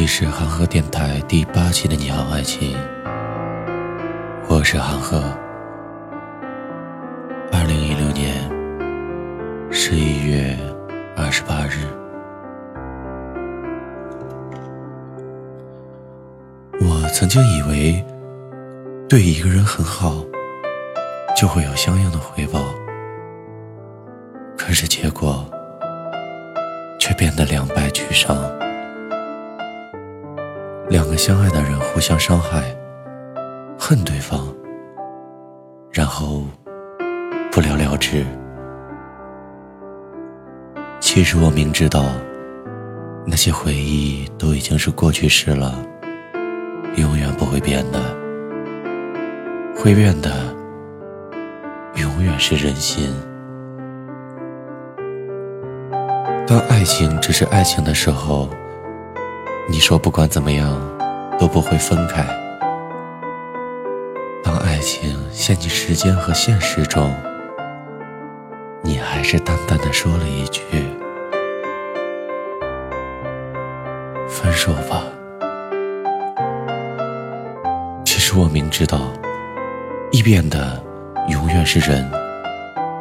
里是韩河电台第八期的《你好，爱情》，我是韩河。二零一六年十一月二十八日，我曾经以为对一个人很好，就会有相应的回报，可是结果却变得两败俱伤。相爱的人互相伤害，恨对方，然后不了了之。其实我明知道，那些回忆都已经是过去式了，永远不会变的。会变的，永远是人心。当爱情只是爱情的时候。你说不管怎么样都不会分开。当爱情陷进时间和现实中，你还是淡淡的说了一句：“分手吧。”其实我明知道，易变的永远是人，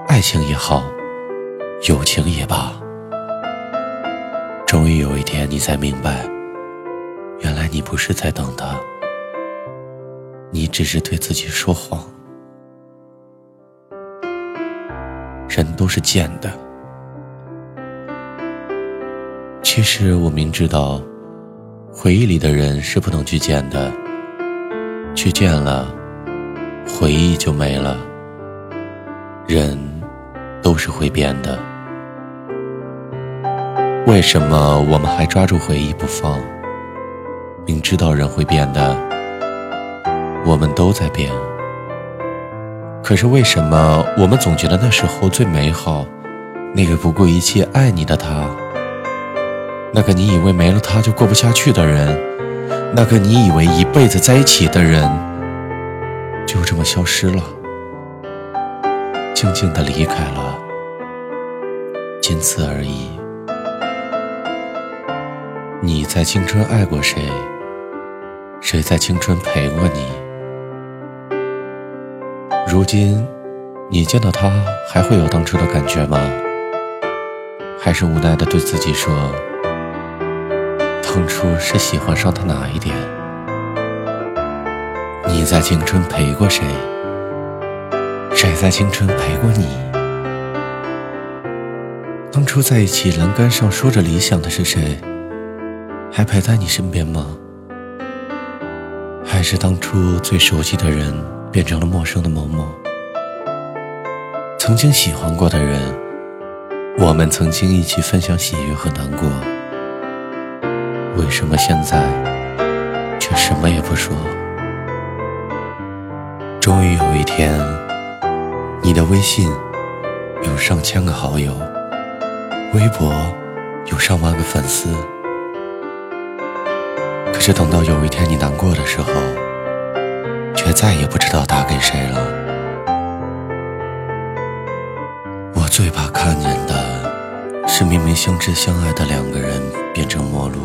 爱情也好，友情也罢。终于有一天，你才明白。原来你不是在等他，你只是对自己说谎。人都是贱的。其实我明知道，回忆里的人是不能去见的，去见了，回忆就没了。人都是会变的，为什么我们还抓住回忆不放？明知道人会变的，我们都在变。可是为什么我们总觉得那时候最美好？那个不顾一切爱你的他，那个你以为没了他就过不下去的人，那个你以为一辈子在一起的人，就这么消失了，静静的离开了，仅此而已。你在青春爱过谁？谁在青春陪过你？如今，你见到他还会有当初的感觉吗？还是无奈的对自己说：“当初是喜欢上他哪一点？”你在青春陪过谁？谁在青春陪过你？当初在一起栏杆上说着理想的是谁？还陪在你身边吗？还是当初最熟悉的人变成了陌生的某某。曾经喜欢过的人，我们曾经一起分享喜悦和难过。为什么现在却什么也不说？终于有一天，你的微信有上千个好友，微博有上万个粉丝。是等到有一天你难过的时候，却再也不知道打给谁了。我最怕看见的是明明相知相爱的两个人变成陌路，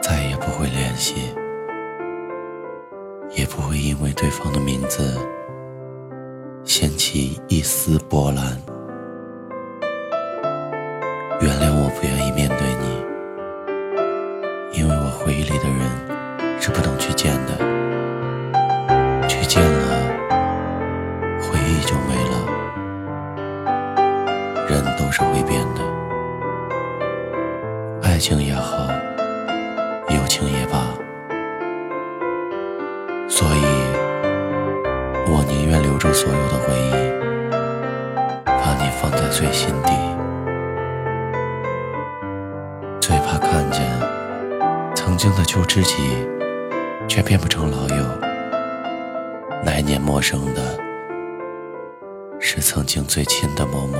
再也不会联系，也不会因为对方的名字掀起一丝波澜。人都是会变的，爱情也好，友情也罢，所以我宁愿留住所有的回忆，把你放在最心底，最怕看见。曾经的旧知己，却变不成老友。来年陌生的，是曾经最亲的某某。